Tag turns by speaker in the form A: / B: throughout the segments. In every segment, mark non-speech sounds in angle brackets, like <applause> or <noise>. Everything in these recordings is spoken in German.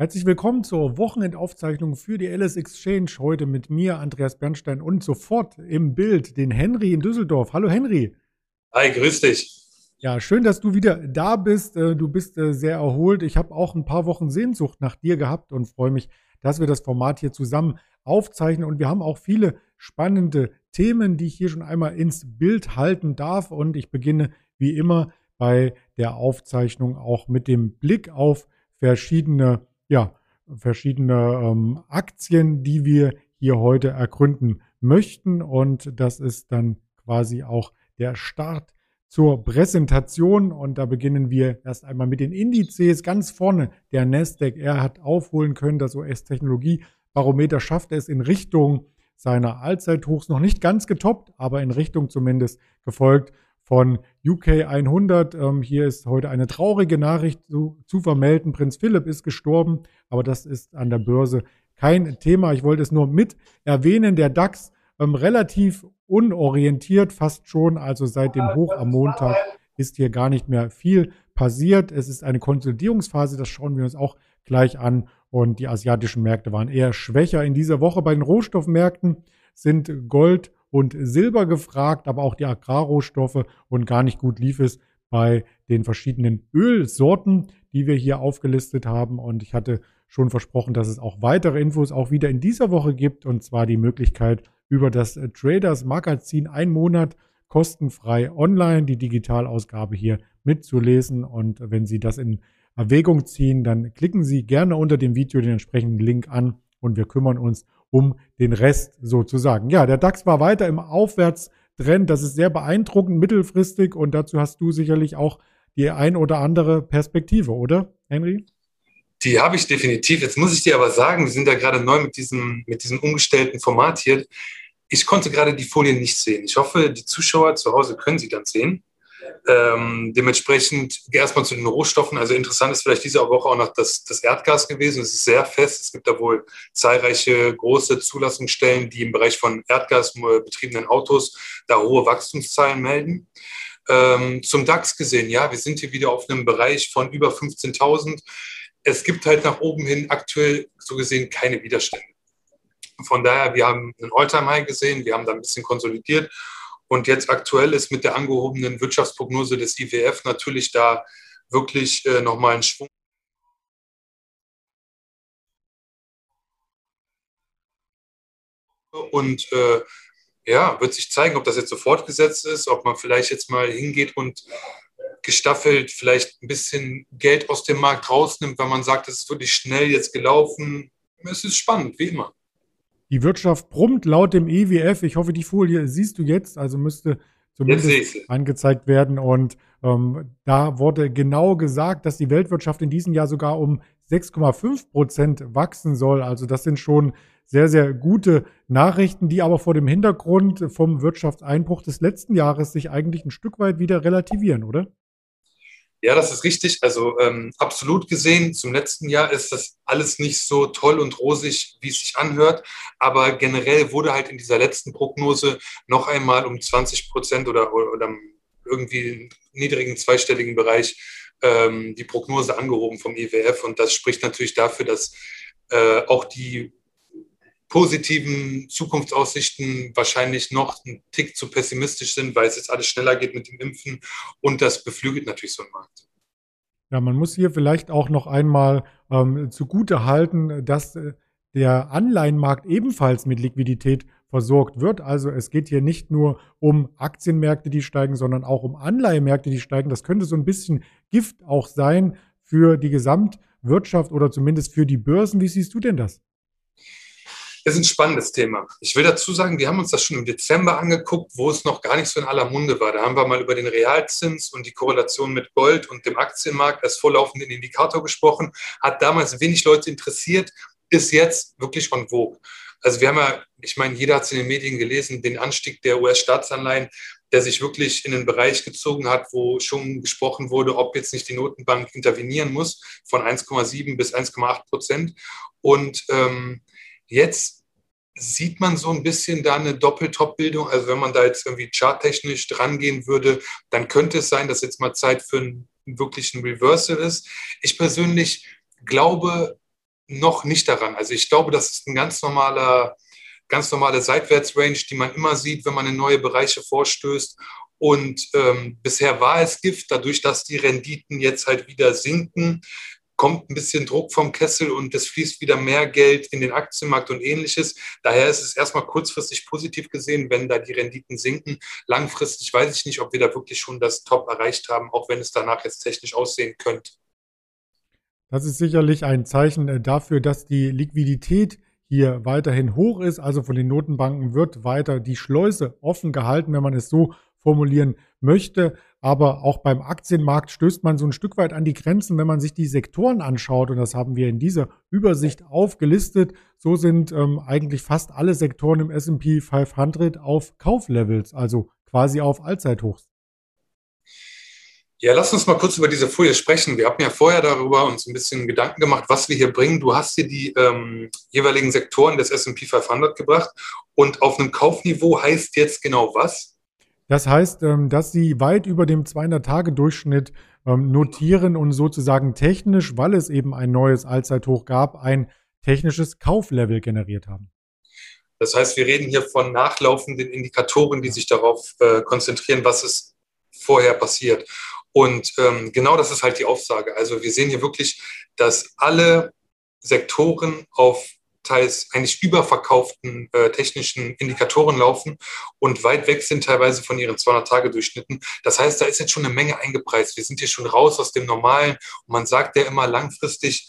A: Herzlich willkommen zur Wochenendaufzeichnung für die LS Exchange. Heute mit mir, Andreas Bernstein, und sofort im Bild den Henry in Düsseldorf. Hallo Henry.
B: Hi, grüß dich.
A: Ja, schön, dass du wieder da bist. Äh, du bist äh, sehr erholt. Ich habe auch ein paar Wochen Sehnsucht nach dir gehabt und freue mich, dass wir das Format hier zusammen aufzeichnen. Und wir haben auch viele spannende Themen, die ich hier schon einmal ins Bild halten darf. Und ich beginne wie immer bei der Aufzeichnung auch mit dem Blick auf verschiedene ja, verschiedene ähm, Aktien, die wir hier heute ergründen möchten. Und das ist dann quasi auch der Start zur Präsentation. Und da beginnen wir erst einmal mit den Indizes. Ganz vorne der Nasdaq. Er hat aufholen können. Das US-Technologie-Barometer schafft es in Richtung seiner Allzeithochs noch nicht ganz getoppt, aber in Richtung zumindest gefolgt von UK 100. Ähm, hier ist heute eine traurige Nachricht zu, zu, vermelden. Prinz Philipp ist gestorben, aber das ist an der Börse kein Thema. Ich wollte es nur mit erwähnen. Der DAX ähm, relativ unorientiert, fast schon. Also seit dem Hoch am Montag ist hier gar nicht mehr viel passiert. Es ist eine Konsolidierungsphase, das schauen wir uns auch gleich an. Und die asiatischen Märkte waren eher schwächer in dieser Woche. Bei den Rohstoffmärkten sind Gold und Silber gefragt, aber auch die Agrarrohstoffe und gar nicht gut lief es bei den verschiedenen Ölsorten, die wir hier aufgelistet haben. Und ich hatte schon versprochen, dass es auch weitere Infos auch wieder in dieser Woche gibt und zwar die Möglichkeit über das äh, Traders Magazin ein Monat kostenfrei online die Digitalausgabe hier mitzulesen. Und wenn Sie das in Erwägung ziehen, dann klicken Sie gerne unter dem Video den entsprechenden Link an und wir kümmern uns um den Rest sozusagen. Ja, der DAX war weiter im Aufwärtstrend. Das ist sehr beeindruckend mittelfristig und dazu hast du sicherlich auch die ein oder andere Perspektive, oder, Henry?
B: Die habe ich definitiv. Jetzt muss ich dir aber sagen, wir sind ja gerade neu mit diesem, mit diesem umgestellten Format hier. Ich konnte gerade die Folien nicht sehen. Ich hoffe, die Zuschauer zu Hause können sie dann sehen. Ähm, dementsprechend erstmal zu den Rohstoffen. Also interessant ist vielleicht diese Woche auch noch das, das Erdgas gewesen. Es ist sehr fest. Es gibt da wohl zahlreiche große Zulassungsstellen, die im Bereich von Erdgas betriebenen Autos da hohe Wachstumszahlen melden. Ähm, zum DAX gesehen, ja, wir sind hier wieder auf einem Bereich von über 15.000. Es gibt halt nach oben hin aktuell so gesehen keine Widerstände. Von daher, wir haben einen All-Time-High gesehen, wir haben da ein bisschen konsolidiert und jetzt aktuell ist mit der angehobenen Wirtschaftsprognose des IWF natürlich da wirklich äh, nochmal ein Schwung. Und äh, ja, wird sich zeigen, ob das jetzt so fortgesetzt ist, ob man vielleicht jetzt mal hingeht und gestaffelt vielleicht ein bisschen Geld aus dem Markt rausnimmt, weil man sagt, es ist wirklich schnell jetzt gelaufen. Es ist spannend, wie immer.
A: Die Wirtschaft brummt laut dem EWF. Ich hoffe, die Folie siehst du jetzt, also müsste zumindest angezeigt werden. Und ähm, da wurde genau gesagt, dass die Weltwirtschaft in diesem Jahr sogar um 6,5 Prozent wachsen soll. Also das sind schon sehr, sehr gute Nachrichten, die aber vor dem Hintergrund vom Wirtschaftseinbruch des letzten Jahres sich eigentlich ein Stück weit wieder relativieren, oder?
B: Ja, das ist richtig. Also ähm, absolut gesehen, zum letzten Jahr ist das alles nicht so toll und rosig, wie es sich anhört. Aber generell wurde halt in dieser letzten Prognose noch einmal um 20 Prozent oder, oder irgendwie niedrigen zweistelligen Bereich ähm, die Prognose angehoben vom IWF. Und das spricht natürlich dafür, dass äh, auch die positiven Zukunftsaussichten wahrscheinlich noch ein Tick zu pessimistisch sind, weil es jetzt alles schneller geht mit dem Impfen und das beflügelt natürlich so einen Markt.
A: Ja, man muss hier vielleicht auch noch einmal ähm, zugute halten, dass äh, der Anleihenmarkt ebenfalls mit Liquidität versorgt wird. Also es geht hier nicht nur um Aktienmärkte, die steigen, sondern auch um Anleihemärkte, die steigen. Das könnte so ein bisschen Gift auch sein für die Gesamtwirtschaft oder zumindest für die Börsen. Wie siehst du denn das?
B: Ist ein spannendes Thema. Ich will dazu sagen, wir haben uns das schon im Dezember angeguckt, wo es noch gar nicht so in aller Munde war. Da haben wir mal über den Realzins und die Korrelation mit Gold und dem Aktienmarkt als vorlaufenden Indikator gesprochen. Hat damals wenig Leute interessiert, ist jetzt wirklich on vogue. Also wir haben ja, ich meine, jeder hat es in den Medien gelesen, den Anstieg der US-Staatsanleihen, der sich wirklich in den Bereich gezogen hat, wo schon gesprochen wurde, ob jetzt nicht die Notenbank intervenieren muss, von 1,7 bis 1,8 Prozent. Und ähm, jetzt sieht man so ein bisschen da eine Doppeltop-Bildung. Also wenn man da jetzt irgendwie charttechnisch drangehen würde, dann könnte es sein, dass jetzt mal Zeit für einen wirklichen Reversal ist. Ich persönlich glaube, noch nicht daran. Also ich glaube, das ist ein ganz normaler, ganz normale Seitwärtsrange, die man immer sieht, wenn man in neue Bereiche vorstößt. Und ähm, bisher war es Gift, dadurch, dass die Renditen jetzt halt wieder sinken, kommt ein bisschen Druck vom Kessel und es fließt wieder mehr Geld in den Aktienmarkt und ähnliches. Daher ist es erstmal kurzfristig positiv gesehen, wenn da die Renditen sinken. Langfristig weiß ich nicht, ob wir da wirklich schon das Top erreicht haben, auch wenn es danach jetzt technisch aussehen könnte.
A: Das ist sicherlich ein Zeichen äh, dafür, dass die Liquidität hier weiterhin hoch ist. Also von den Notenbanken wird weiter die Schleuse offen gehalten, wenn man es so formulieren möchte. Aber auch beim Aktienmarkt stößt man so ein Stück weit an die Grenzen, wenn man sich die Sektoren anschaut. Und das haben wir in dieser Übersicht aufgelistet. So sind ähm, eigentlich fast alle Sektoren im SP 500 auf Kauflevels, also quasi auf Allzeithochs.
B: Ja, lass uns mal kurz über diese Folie sprechen. Wir haben ja vorher darüber uns ein bisschen Gedanken gemacht, was wir hier bringen. Du hast hier die ähm, jeweiligen Sektoren des S&P 500 gebracht und auf einem Kaufniveau heißt jetzt genau was?
A: Das heißt, ähm, dass sie weit über dem 200-Tage-Durchschnitt ähm, notieren und sozusagen technisch, weil es eben ein neues Allzeithoch gab, ein technisches Kauflevel generiert haben.
B: Das heißt, wir reden hier von nachlaufenden Indikatoren, die sich darauf äh, konzentrieren, was ist vorher passiert. Und ähm, genau das ist halt die Aussage. Also wir sehen hier wirklich, dass alle Sektoren auf teils eigentlich überverkauften äh, technischen Indikatoren laufen und weit weg sind teilweise von ihren 200-Tage-Durchschnitten. Das heißt, da ist jetzt schon eine Menge eingepreist. Wir sind hier schon raus aus dem Normalen. Und man sagt ja immer, langfristig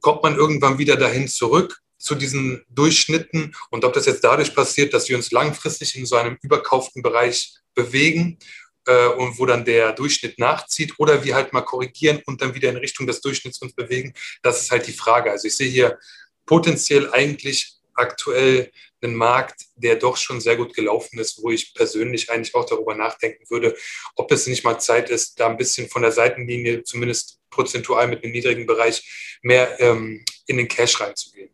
B: kommt man irgendwann wieder dahin zurück zu diesen Durchschnitten. Und ob das jetzt dadurch passiert, dass wir uns langfristig in so einem überkauften Bereich bewegen äh, und wo dann der Durchschnitt nachzieht oder wir halt mal korrigieren und dann wieder in Richtung des Durchschnitts uns bewegen, das ist halt die Frage. Also ich sehe hier potenziell eigentlich aktuell einen Markt, der doch schon sehr gut gelaufen ist, wo ich persönlich eigentlich auch darüber nachdenken würde, ob es nicht mal Zeit ist, da ein bisschen von der Seitenlinie, zumindest prozentual mit einem niedrigen Bereich, mehr ähm, in den Cash reinzugehen.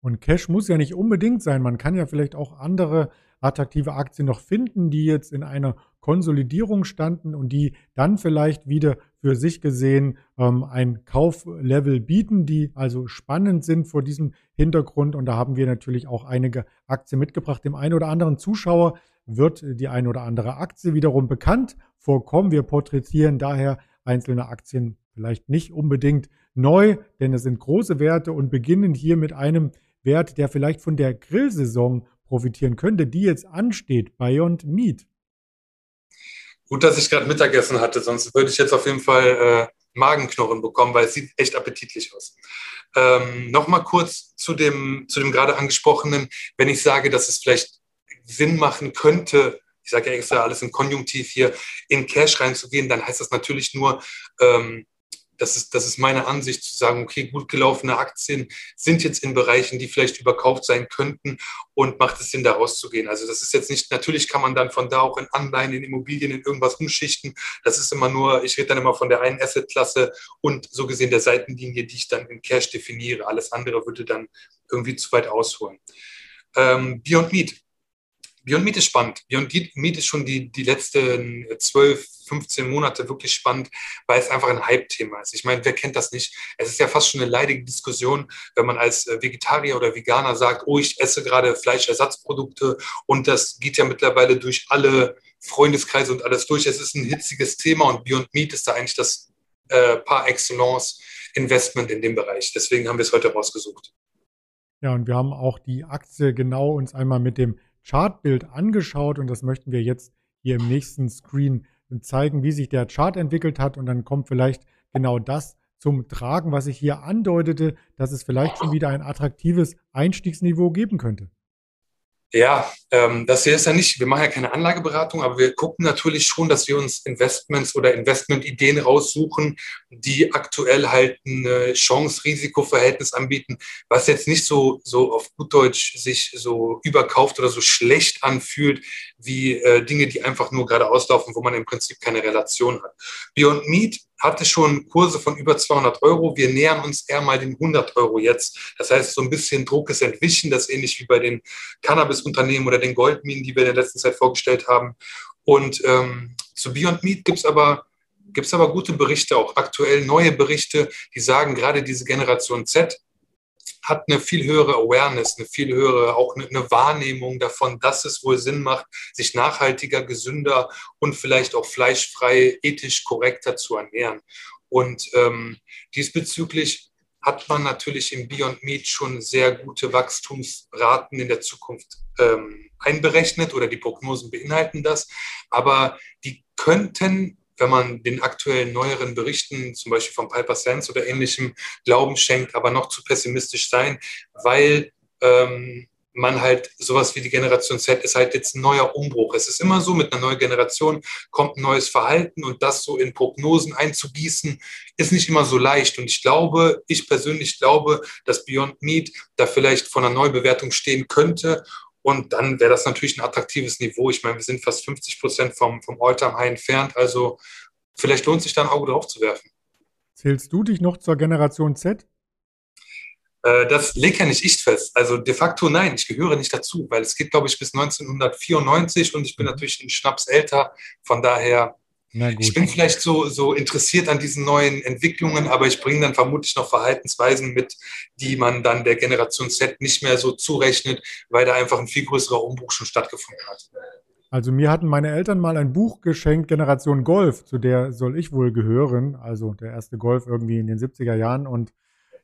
A: Und Cash muss ja nicht unbedingt sein. Man kann ja vielleicht auch andere attraktive Aktien noch finden, die jetzt in einer Konsolidierung standen und die dann vielleicht wieder für sich gesehen ähm, ein Kauflevel bieten, die also spannend sind vor diesem Hintergrund. Und da haben wir natürlich auch einige Aktien mitgebracht. Dem einen oder anderen Zuschauer wird die eine oder andere Aktie wiederum bekannt vorkommen. Wir porträtieren daher einzelne Aktien vielleicht nicht unbedingt neu, denn es sind große Werte und beginnen hier mit einem Wert, der vielleicht von der Grillsaison profitieren könnte, die jetzt ansteht, Beyond Meat.
B: Gut, dass ich gerade Mittagessen hatte, sonst würde ich jetzt auf jeden Fall äh, Magenknurren bekommen, weil es sieht echt appetitlich aus. Ähm, Nochmal kurz zu dem, zu dem gerade angesprochenen, wenn ich sage, dass es vielleicht Sinn machen könnte, ich sage ja extra alles im Konjunktiv hier, in Cash reinzugehen, dann heißt das natürlich nur, ähm, das ist, das ist meine Ansicht, zu sagen, okay, gut gelaufene Aktien sind jetzt in Bereichen, die vielleicht überkauft sein könnten und macht es Sinn, da rauszugehen. Also das ist jetzt nicht, natürlich kann man dann von da auch in Anleihen, in Immobilien, in irgendwas umschichten. Das ist immer nur, ich rede dann immer von der einen Assetklasse und so gesehen der Seitenlinie, die ich dann in Cash definiere. Alles andere würde dann irgendwie zu weit ausholen. Ähm, Beyond Meat Beyond Meat ist spannend. Beyond Meat ist schon die, die letzten 12, 15 Monate wirklich spannend, weil es einfach ein Hype-Thema ist. Ich meine, wer kennt das nicht? Es ist ja fast schon eine leidige Diskussion, wenn man als äh, Vegetarier oder Veganer sagt, oh, ich esse gerade Fleischersatzprodukte und das geht ja mittlerweile durch alle Freundeskreise und alles durch. Es ist ein hitziges Thema und Beyond Meat ist da eigentlich das äh, par excellence Investment in dem Bereich. Deswegen haben wir es heute rausgesucht.
A: Ja, und wir haben auch die Aktie genau uns einmal mit dem Chartbild angeschaut und das möchten wir jetzt hier im nächsten Screen zeigen, wie sich der Chart entwickelt hat und dann kommt vielleicht genau das zum Tragen, was ich hier andeutete, dass es vielleicht schon wieder ein attraktives Einstiegsniveau geben könnte.
B: Ja, ähm, das hier ist ja nicht, wir machen ja keine Anlageberatung, aber wir gucken natürlich schon, dass wir uns Investments oder Investmentideen raussuchen, die aktuell halt ein Chance-Risiko-Verhältnis anbieten, was jetzt nicht so, so auf gut Deutsch sich so überkauft oder so schlecht anfühlt, wie äh, Dinge, die einfach nur gerade auslaufen, wo man im Prinzip keine Relation hat. Beyond Meat hatte schon Kurse von über 200 Euro. Wir nähern uns eher mal den 100 Euro jetzt. Das heißt, so ein bisschen Druck ist entwichen. Das ähnlich wie bei den Cannabis-Unternehmen oder den Goldminen, die wir in der letzten Zeit vorgestellt haben. Und ähm, zu Beyond Meat gibt es aber, gibt's aber gute Berichte, auch aktuell neue Berichte, die sagen, gerade diese Generation Z, hat eine viel höhere Awareness, eine viel höhere, auch eine, Wahrnehmung davon, dass es wohl Sinn macht, sich nachhaltiger, gesünder und vielleicht auch fleischfrei, ethisch korrekter zu ernähren. Und ähm, diesbezüglich hat man natürlich im Beyond Meat schon sehr gute Wachstumsraten in der Zukunft ähm, einberechnet oder die Prognosen beinhalten das. Aber die könnten, wenn man den aktuellen neueren Berichten, zum Beispiel von Piper Sands oder ähnlichem, Glauben schenkt, aber noch zu pessimistisch sein, weil ähm, man halt sowas wie die Generation Z ist halt jetzt ein neuer Umbruch. Es ist immer so, mit einer neuen Generation kommt ein neues Verhalten und das so in Prognosen einzugießen, ist nicht immer so leicht. Und ich glaube, ich persönlich glaube, dass Beyond Meat da vielleicht vor einer Neubewertung stehen könnte. Und dann wäre das natürlich ein attraktives Niveau. Ich meine, wir sind fast 50 Prozent vom, vom All-Time-High entfernt. Also vielleicht lohnt sich da ein Auge drauf zu werfen.
A: Zählst du dich noch zur Generation Z?
B: Äh, das legt ja nicht ich fest. Also de facto nein, ich gehöre nicht dazu, weil es geht, glaube ich, bis 1994 und ich bin mhm. natürlich ein Schnaps älter. Von daher, ich bin vielleicht so, so interessiert an diesen neuen Entwicklungen, aber ich bringe dann vermutlich noch Verhaltensweisen mit, die man dann der Generation Z nicht mehr so zurechnet, weil da einfach ein viel größerer Umbruch schon stattgefunden hat.
A: Also mir hatten meine Eltern mal ein Buch geschenkt, Generation Golf, zu der soll ich wohl gehören. Also der erste Golf irgendwie in den 70er Jahren und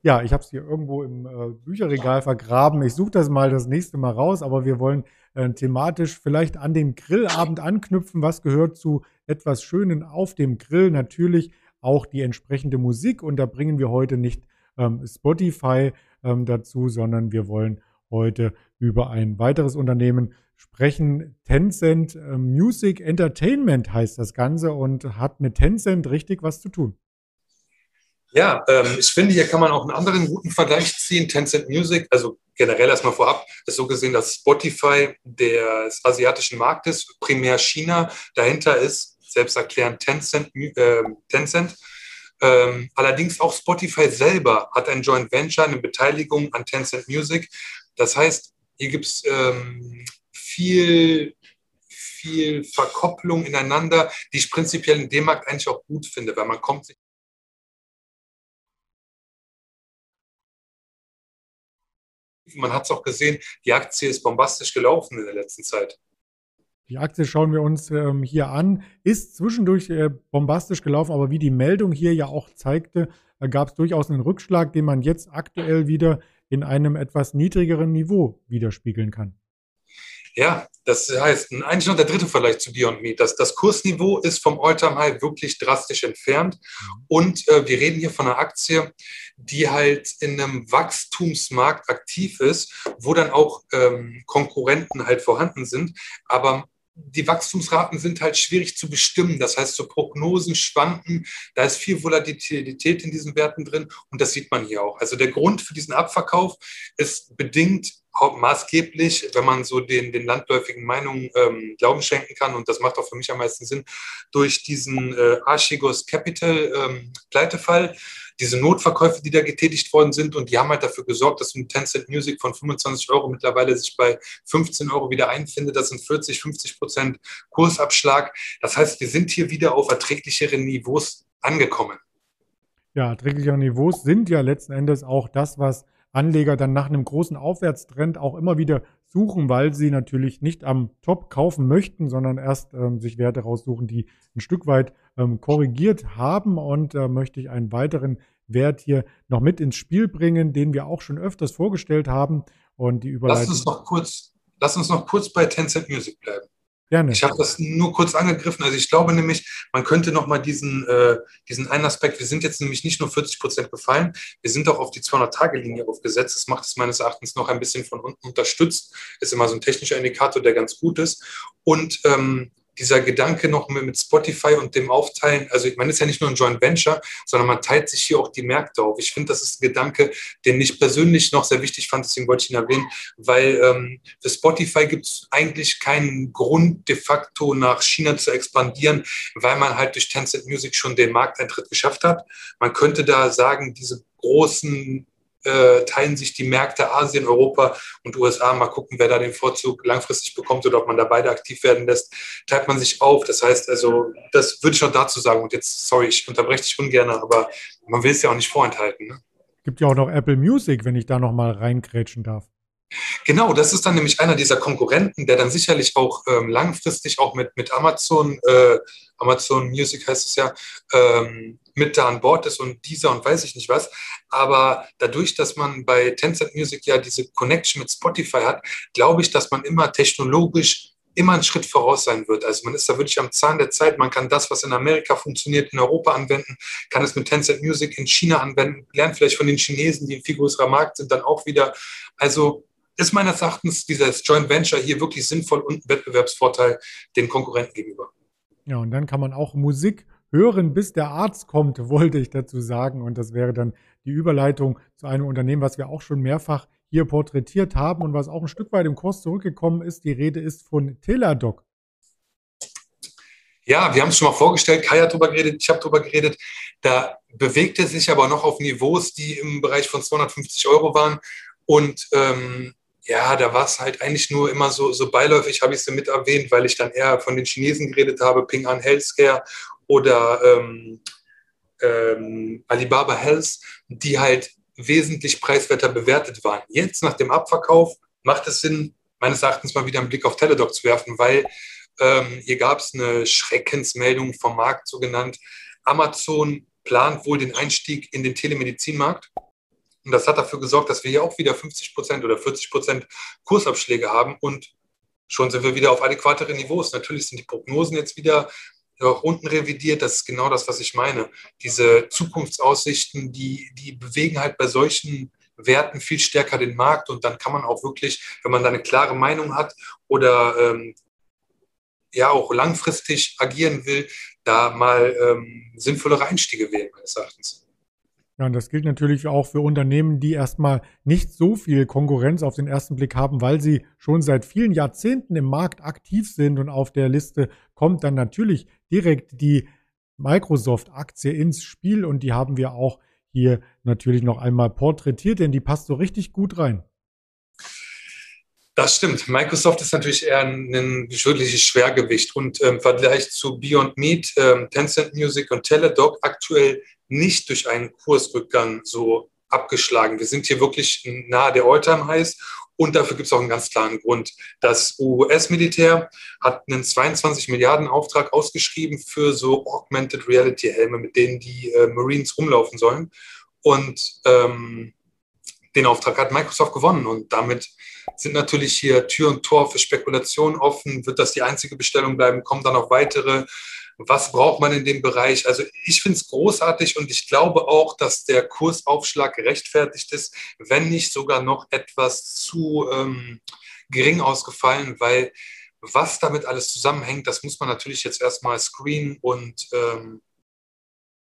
A: ja, ich habe es hier irgendwo im äh, Bücherregal vergraben. Ich suche das mal das nächste Mal raus, aber wir wollen äh, thematisch vielleicht an den Grillabend anknüpfen. Was gehört zu etwas Schönen auf dem Grill? Natürlich auch die entsprechende Musik. Und da bringen wir heute nicht ähm, Spotify ähm, dazu, sondern wir wollen heute über ein weiteres Unternehmen sprechen. Tencent äh, Music Entertainment heißt das Ganze und hat mit Tencent richtig was zu tun.
B: Ja, ähm, ich finde, hier kann man auch einen anderen guten Vergleich ziehen. Tencent Music, also generell erstmal vorab, ist so gesehen, dass Spotify des asiatischen Marktes, primär China, dahinter ist, selbst erklären Tencent. Äh, Tencent. Ähm, allerdings auch Spotify selber hat ein Joint Venture, eine Beteiligung an Tencent Music. Das heißt, hier gibt es ähm, viel viel Verkopplung ineinander, die ich prinzipiell in dem Markt eigentlich auch gut finde, weil man kommt sich Man hat es auch gesehen, die Aktie ist bombastisch gelaufen in der letzten Zeit.
A: Die Aktie schauen wir uns ähm, hier an, ist zwischendurch äh, bombastisch gelaufen, aber wie die Meldung hier ja auch zeigte, äh, gab es durchaus einen Rückschlag, den man jetzt aktuell wieder in einem etwas niedrigeren Niveau widerspiegeln kann.
B: Ja, das heißt, eigentlich noch der dritte Vergleich zu Beyond Meat. Das, das Kursniveau ist vom All-Time High wirklich drastisch entfernt. Und äh, wir reden hier von einer Aktie, die halt in einem Wachstumsmarkt aktiv ist, wo dann auch ähm, Konkurrenten halt vorhanden sind. Aber die Wachstumsraten sind halt schwierig zu bestimmen. Das heißt, so Prognosen schwanken. Da ist viel Volatilität in diesen Werten drin und das sieht man hier auch. Also der Grund für diesen Abverkauf ist bedingt maßgeblich, wenn man so den, den landläufigen Meinungen ähm, Glauben schenken kann, und das macht auch für mich am meisten Sinn, durch diesen äh, Archigos Capital ähm, Pleitefall, diese Notverkäufe, die da getätigt worden sind, und die haben halt dafür gesorgt, dass ein Tencent Music von 25 Euro mittlerweile sich bei 15 Euro wieder einfindet. Das sind 40, 50 Prozent Kursabschlag. Das heißt, wir sind hier wieder auf erträglichere Niveaus angekommen.
A: Ja, erträglichere Niveaus sind ja letzten Endes auch das, was Anleger dann nach einem großen Aufwärtstrend auch immer wieder suchen, weil sie natürlich nicht am Top kaufen möchten, sondern erst ähm, sich Werte raussuchen, die ein Stück weit ähm, korrigiert haben. Und da äh, möchte ich einen weiteren Wert hier noch mit ins Spiel bringen, den wir auch schon öfters vorgestellt haben. Und die Überleitung.
B: Lass uns noch kurz, lass uns noch kurz bei Tencent Music bleiben.
A: Gerne.
B: Ich habe das nur kurz angegriffen. Also ich glaube nämlich, man könnte nochmal diesen, äh, diesen einen Aspekt, wir sind jetzt nämlich nicht nur 40 Prozent gefallen, wir sind auch auf die 200-Tage-Linie aufgesetzt. Das macht es meines Erachtens noch ein bisschen von unten unterstützt. Ist immer so ein technischer Indikator, der ganz gut ist. Und ähm, dieser Gedanke noch mit Spotify und dem Aufteilen, also ich meine, es ist ja nicht nur ein Joint Venture, sondern man teilt sich hier auch die Märkte auf. Ich finde, das ist ein Gedanke, den ich persönlich noch sehr wichtig fand, deswegen wollte ich ihn erwähnen, weil ähm, für Spotify gibt es eigentlich keinen Grund, de facto nach China zu expandieren, weil man halt durch Tencent Music schon den Markteintritt geschafft hat. Man könnte da sagen, diese großen äh, teilen sich die Märkte Asien, Europa und USA. Mal gucken, wer da den Vorzug langfristig bekommt oder ob man da beide aktiv werden lässt. Teilt man sich auf. Das heißt also, das würde ich noch dazu sagen. Und jetzt, sorry, ich unterbreche dich ungern, aber man will es ja auch nicht vorenthalten. Ne?
A: Gibt ja auch noch Apple Music, wenn ich da noch mal reingrätschen darf.
B: Genau, das ist dann nämlich einer dieser Konkurrenten, der dann sicherlich auch ähm, langfristig auch mit, mit Amazon, äh, Amazon Music heißt es ja, ähm, mit da an Bord ist und dieser und weiß ich nicht was. Aber dadurch, dass man bei Tencent Music ja diese Connection mit Spotify hat, glaube ich, dass man immer technologisch immer einen Schritt voraus sein wird. Also man ist da wirklich am Zahn der Zeit. Man kann das, was in Amerika funktioniert, in Europa anwenden, kann es mit Tencent Music in China anwenden, lernt vielleicht von den Chinesen, die ein viel größerer Markt sind, dann auch wieder. Also ist meines Erachtens dieses Joint Venture hier wirklich sinnvoll und ein Wettbewerbsvorteil den Konkurrenten gegenüber.
A: Ja, und dann kann man auch Musik hören, bis der Arzt kommt, <laughs> wollte ich dazu sagen. Und das wäre dann die Überleitung zu einem Unternehmen, was wir auch schon mehrfach hier porträtiert haben und was auch ein Stück weit im Kurs zurückgekommen ist. Die Rede ist von Teladoc.
B: Ja, wir haben es schon mal vorgestellt, Kai hat darüber geredet, ich habe darüber geredet. Da bewegte sich aber noch auf Niveaus, die im Bereich von 250 Euro waren. Und ähm, ja, da war es halt eigentlich nur immer so, so beiläufig, habe ich sie mit erwähnt, weil ich dann eher von den Chinesen geredet habe, Ping An Healthcare oder ähm, ähm, Alibaba Health, die halt wesentlich preiswerter bewertet waren. Jetzt nach dem Abverkauf macht es Sinn, meines Erachtens mal wieder einen Blick auf Teledoc zu werfen, weil ähm, hier gab es eine Schreckensmeldung vom Markt, so genannt. Amazon plant wohl den Einstieg in den Telemedizinmarkt. Und das hat dafür gesorgt, dass wir hier auch wieder 50 Prozent oder 40 Prozent Kursabschläge haben und schon sind wir wieder auf adäquatere Niveaus. Natürlich sind die Prognosen jetzt wieder auch unten revidiert. Das ist genau das, was ich meine. Diese Zukunftsaussichten, die, die bewegen halt bei solchen Werten viel stärker den Markt und dann kann man auch wirklich, wenn man da eine klare Meinung hat oder ähm, ja auch langfristig agieren will, da mal ähm, sinnvollere Einstiege wählen, meines Erachtens.
A: Ja, und das gilt natürlich auch für Unternehmen, die erstmal nicht so viel Konkurrenz auf den ersten Blick haben, weil sie schon seit vielen Jahrzehnten im Markt aktiv sind und auf der Liste kommt dann natürlich direkt die Microsoft-Aktie ins Spiel und die haben wir auch hier natürlich noch einmal porträtiert, denn die passt so richtig gut rein.
B: Das stimmt. Microsoft ist natürlich eher ein, wirkliches Schwergewicht und im Vergleich zu Beyond Meat, ähm, Tencent Music und Teledoc aktuell nicht durch einen Kursrückgang so abgeschlagen. Wir sind hier wirklich nahe der Alltime-Highs und dafür gibt es auch einen ganz klaren Grund. Das US-Militär hat einen 22 Milliarden Auftrag ausgeschrieben für so Augmented Reality Helme, mit denen die äh, Marines rumlaufen sollen. Und ähm, den Auftrag hat Microsoft gewonnen und damit sind natürlich hier Tür und Tor für Spekulationen offen. Wird das die einzige Bestellung bleiben? Kommen da noch weitere? Was braucht man in dem Bereich. Also ich finde es großartig und ich glaube auch, dass der Kursaufschlag gerechtfertigt ist, wenn nicht sogar noch etwas zu ähm, gering ausgefallen, weil was damit alles zusammenhängt, das muss man natürlich jetzt erstmal screenen und ähm,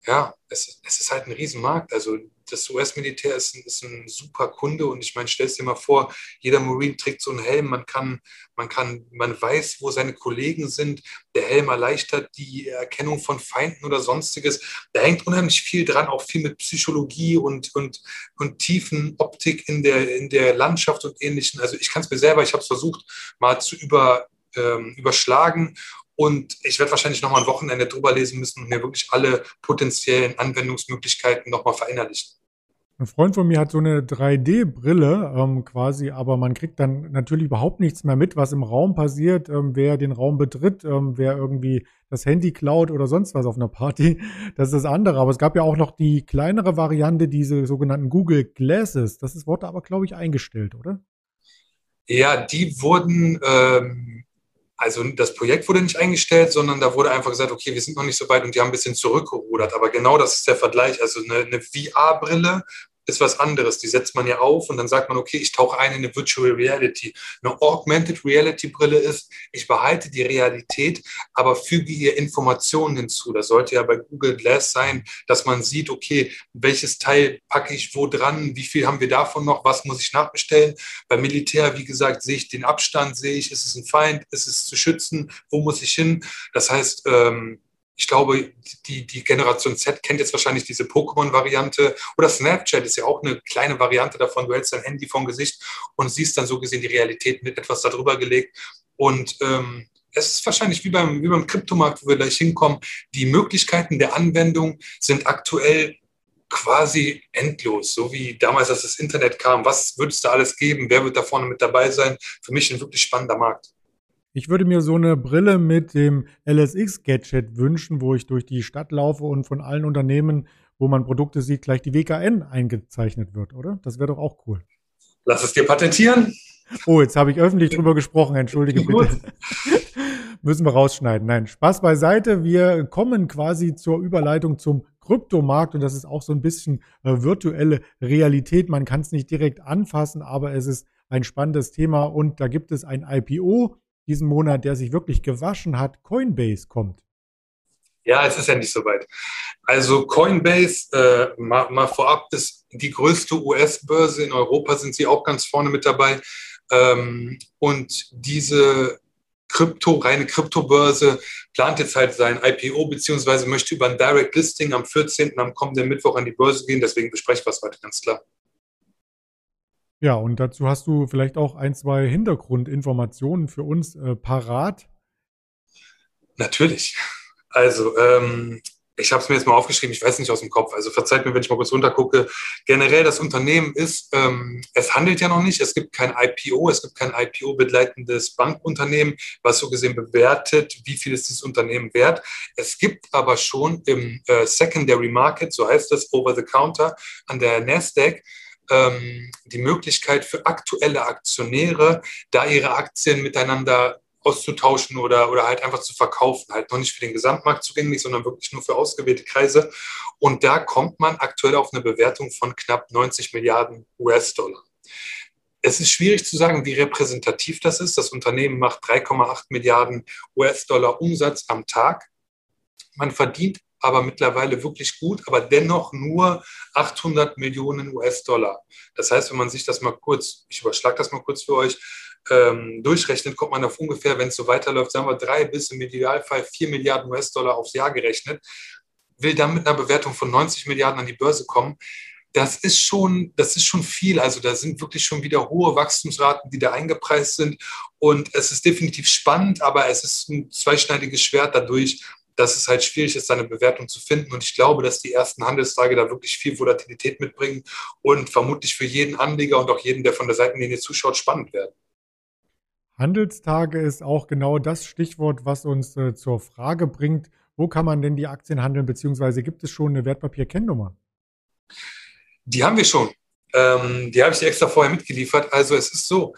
B: ja, es, es, ist halt ein Riesenmarkt. Also das US-Militär ist, ist, ein super Kunde und ich meine, stell dir mal vor, jeder Marine trägt so einen Helm, man kann, man kann, man weiß, wo seine Kollegen sind. Der Helm erleichtert die Erkennung von Feinden oder sonstiges. Da hängt unheimlich viel dran, auch viel mit Psychologie und, und, und tiefen Optik in der, in der Landschaft und ähnlichen. Also ich kann es mir selber, ich habe es versucht, mal zu über, ähm, überschlagen und ich werde wahrscheinlich nochmal ein Wochenende drüber lesen müssen und mir wirklich alle potenziellen Anwendungsmöglichkeiten nochmal verinnerlichen.
A: Ein Freund von mir hat so eine 3D-Brille ähm, quasi, aber man kriegt dann natürlich überhaupt nichts mehr mit, was im Raum passiert, ähm, wer den Raum betritt, ähm, wer irgendwie das Handy klaut oder sonst was auf einer Party. <laughs> Das ist das andere. Aber es gab ja auch noch die kleinere Variante, diese sogenannten Google Glasses. Das ist, wurde aber, glaube ich, eingestellt, oder?
B: Ja, die wurden ähm, also das Projekt wurde nicht eingestellt, sondern da wurde einfach gesagt, okay, wir sind noch nicht so weit und die haben ein bisschen zurückgerudert. Aber genau das ist der Vergleich. Also eine, eine VR-Brille ist was anderes. Die setzt man ja auf und dann sagt man, okay, ich tauche ein in eine Virtual Reality. Eine Augmented Reality Brille ist, ich behalte die Realität, aber füge ihr Informationen hinzu. Das sollte ja bei Google Glass sein, dass man sieht, okay, welches Teil packe ich wo dran, wie viel haben wir davon noch, was muss ich nachbestellen. Beim Militär, wie gesagt, sehe ich den Abstand, sehe ich, ist es ein Feind, ist es zu schützen, wo muss ich hin. Das heißt, ähm, ich glaube, die, die Generation Z kennt jetzt wahrscheinlich diese Pokémon-Variante oder Snapchat ist ja auch eine kleine Variante davon. Du hältst dein Handy vom Gesicht und siehst dann so gesehen die Realität mit etwas darüber gelegt. Und ähm, es ist wahrscheinlich wie beim, wie beim Kryptomarkt, wo wir gleich hinkommen. Die Möglichkeiten der Anwendung sind aktuell quasi endlos, so wie damals, als das Internet kam. Was würde es da alles geben? Wer wird da vorne mit dabei sein? Für mich ein wirklich spannender Markt.
A: Ich würde mir so eine Brille mit dem LSX-Gadget wünschen, wo ich durch die Stadt laufe und von allen Unternehmen, wo man Produkte sieht, gleich die WKN eingezeichnet wird, oder? Das wäre doch auch cool.
B: Lass es dir patentieren.
A: Oh, jetzt habe ich öffentlich drüber gesprochen, entschuldige bitte. <laughs> Müssen wir rausschneiden. Nein, Spaß beiseite. Wir kommen quasi zur Überleitung zum Kryptomarkt und das ist auch so ein bisschen äh, virtuelle Realität. Man kann es nicht direkt anfassen, aber es ist ein spannendes Thema und da gibt es ein IPO diesen Monat, der sich wirklich gewaschen hat. Coinbase kommt.
B: Ja, es ist ja nicht so weit. Also Coinbase, äh, mal, mal vorab, ist die größte US-Börse in Europa, sind sie auch ganz vorne mit dabei. Ähm, und diese Krypto, reine Kryptobörse plant jetzt halt sein IPO, beziehungsweise möchte über ein Direct Listing am 14. am kommenden Mittwoch an die Börse gehen. Deswegen besprechen wir es heute ganz klar.
A: Ja, und dazu hast du vielleicht auch ein, zwei Hintergrundinformationen für uns äh, parat.
B: Natürlich. Also, ähm, ich habe es mir jetzt mal aufgeschrieben, ich weiß nicht aus dem Kopf. Also verzeiht mir, wenn ich mal kurz runtergucke. Generell das Unternehmen ist, ähm, es handelt ja noch nicht, es gibt kein IPO, es gibt kein IPO-begleitendes Bankunternehmen, was so gesehen bewertet, wie viel ist dieses Unternehmen wert. Es gibt aber schon im äh, Secondary Market, so heißt das, over the counter an der Nasdaq, ähm, die Möglichkeit für aktuelle Aktionäre, da ihre Aktien miteinander auszutauschen oder, oder halt einfach zu verkaufen. Halt noch nicht für den Gesamtmarkt zugänglich, sondern wirklich nur für ausgewählte Kreise. Und da kommt man aktuell auf eine Bewertung von knapp 90 Milliarden US-Dollar. Es ist schwierig zu sagen, wie repräsentativ das ist. Das Unternehmen macht 3,8 Milliarden US-Dollar Umsatz am Tag. Man verdient aber mittlerweile wirklich gut, aber dennoch nur 800 Millionen US-Dollar. Das heißt, wenn man sich das mal kurz, ich überschlage das mal kurz für euch, ähm, durchrechnet, kommt man auf ungefähr, wenn es so weiterläuft, sagen wir drei bis im Idealfall vier Milliarden US-Dollar aufs Jahr gerechnet, will dann mit einer Bewertung von 90 Milliarden an die Börse kommen. Das ist schon, das ist schon viel. Also da sind wirklich schon wieder hohe Wachstumsraten, die da eingepreist sind. Und es ist definitiv spannend, aber es ist ein zweischneidiges Schwert dadurch, dass es halt schwierig ist, seine Bewertung zu finden. Und ich glaube, dass die ersten Handelstage da wirklich viel Volatilität mitbringen und vermutlich für jeden Anleger und auch jeden, der von der Seitenlinie zuschaut, spannend werden.
A: Handelstage ist auch genau das Stichwort, was uns äh, zur Frage bringt, wo kann man denn die Aktien handeln, beziehungsweise gibt es schon eine Wertpapierkennnummer?
B: Die haben wir schon. Ähm, die habe ich dir extra vorher mitgeliefert. Also es ist so,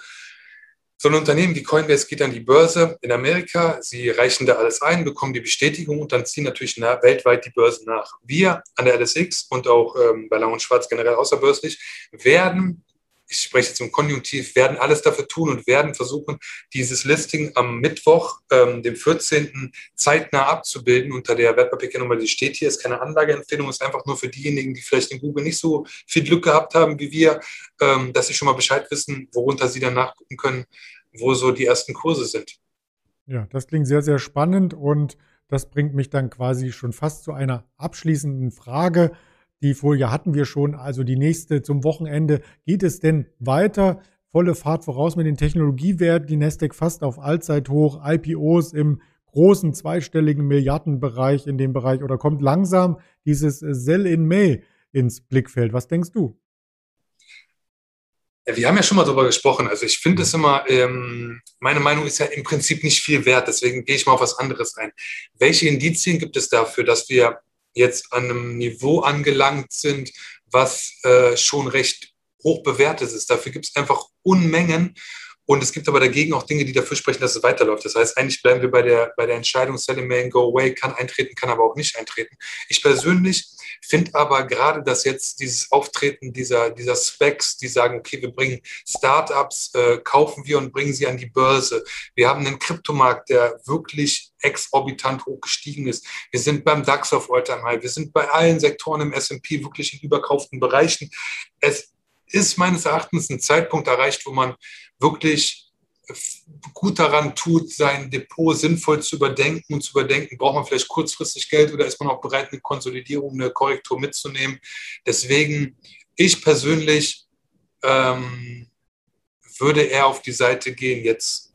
B: so ein Unternehmen wie Coinbase geht an die Börse in Amerika, sie reichen da alles ein, bekommen die Bestätigung und dann ziehen natürlich weltweit die Börsen nach. Wir an der LSX und auch ähm, bei Lang und Schwarz generell außerbörslich werden ich spreche jetzt im Konjunktiv, werden alles dafür tun und werden versuchen, dieses Listing am Mittwoch, ähm, dem 14. zeitnah abzubilden unter der Wertpapierkennnummer, die steht hier, ist keine Anlageempfehlung, ist einfach nur für diejenigen, die vielleicht in Google nicht so viel Glück gehabt haben wie wir, ähm, dass sie schon mal Bescheid wissen, worunter sie dann nachgucken können, wo so die ersten Kurse sind.
A: Ja, das klingt sehr, sehr spannend und das bringt mich dann quasi schon fast zu einer abschließenden Frage. Die Folie hatten wir schon, also die nächste zum Wochenende. Geht es denn weiter? Volle Fahrt voraus mit den Technologiewerten. Die Nasdaq fast auf Allzeithoch. IPOs im großen zweistelligen Milliardenbereich in dem Bereich oder kommt langsam dieses Sell in May ins Blickfeld? Was denkst du?
B: Wir haben ja schon mal darüber gesprochen. Also ich finde es immer, ähm, meine Meinung ist ja im Prinzip nicht viel wert. Deswegen gehe ich mal auf was anderes ein. Welche Indizien gibt es dafür, dass wir jetzt an einem Niveau angelangt sind, was äh, schon recht hoch bewertet ist. Dafür gibt es einfach Unmengen. Und es gibt aber dagegen auch Dinge, die dafür sprechen, dass es weiterläuft. Das heißt, eigentlich bleiben wir bei der, bei der Entscheidung, Sell in May Go Away, kann eintreten, kann aber auch nicht eintreten. Ich persönlich finde aber gerade, dass jetzt dieses Auftreten dieser, dieser Specs, die sagen, okay, wir bringen Startups, äh, kaufen wir und bringen sie an die Börse. Wir haben einen Kryptomarkt, der wirklich exorbitant hoch gestiegen ist. Wir sind beim DAX auf Alltime High. Wir sind bei allen Sektoren im S&P wirklich in überkauften Bereichen. Es ist meines Erachtens ein Zeitpunkt erreicht, wo man wirklich gut daran tut, sein Depot sinnvoll zu überdenken und zu überdenken, braucht man vielleicht kurzfristig Geld oder ist man auch bereit, eine Konsolidierung, eine Korrektur mitzunehmen. Deswegen, ich persönlich ähm, würde eher auf die Seite gehen, jetzt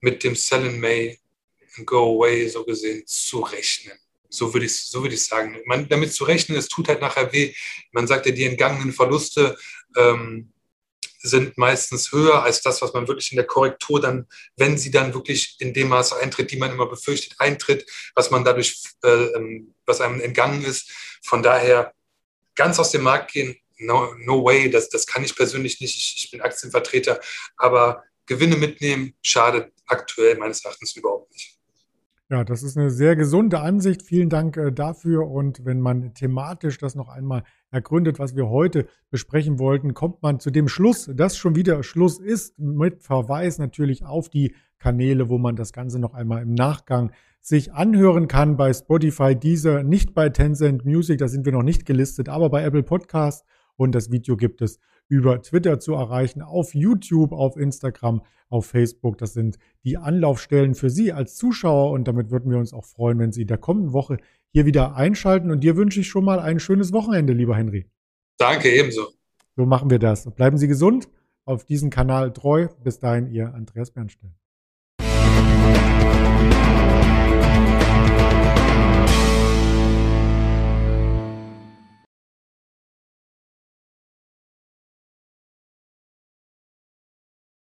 B: mit dem Sell in May and Go Away so gesehen zu rechnen. So würde ich, so würde ich sagen. Man, damit zu rechnen, es tut halt nachher weh. Man sagt ja, die entgangenen Verluste ähm, sind meistens höher als das, was man wirklich in der Korrektur dann, wenn sie dann wirklich in dem Maße eintritt, die man immer befürchtet, eintritt, was man dadurch, äh, ähm, was einem entgangen ist. Von daher ganz aus dem Markt gehen, no, no way, das, das kann ich persönlich nicht. Ich, ich bin Aktienvertreter, aber Gewinne mitnehmen schadet aktuell meines Erachtens überhaupt nicht.
A: Ja, das ist eine sehr gesunde Ansicht. Vielen Dank äh, dafür. Und wenn man thematisch das noch einmal ergründet, was wir heute besprechen wollten, kommt man zu dem Schluss, dass schon wieder Schluss ist, mit Verweis natürlich auf die Kanäle, wo man das Ganze noch einmal im Nachgang sich anhören kann bei Spotify, dieser, nicht bei Tencent Music, da sind wir noch nicht gelistet, aber bei Apple Podcast und das Video gibt es über Twitter zu erreichen, auf YouTube, auf Instagram, auf Facebook. Das sind die Anlaufstellen für Sie als Zuschauer und damit würden wir uns auch freuen, wenn Sie in der kommenden Woche hier wieder einschalten. Und dir wünsche ich schon mal ein schönes Wochenende, lieber Henry.
B: Danke, ebenso.
A: So machen wir das. Bleiben Sie gesund, auf diesen Kanal treu. Bis dahin, Ihr Andreas Bernstein.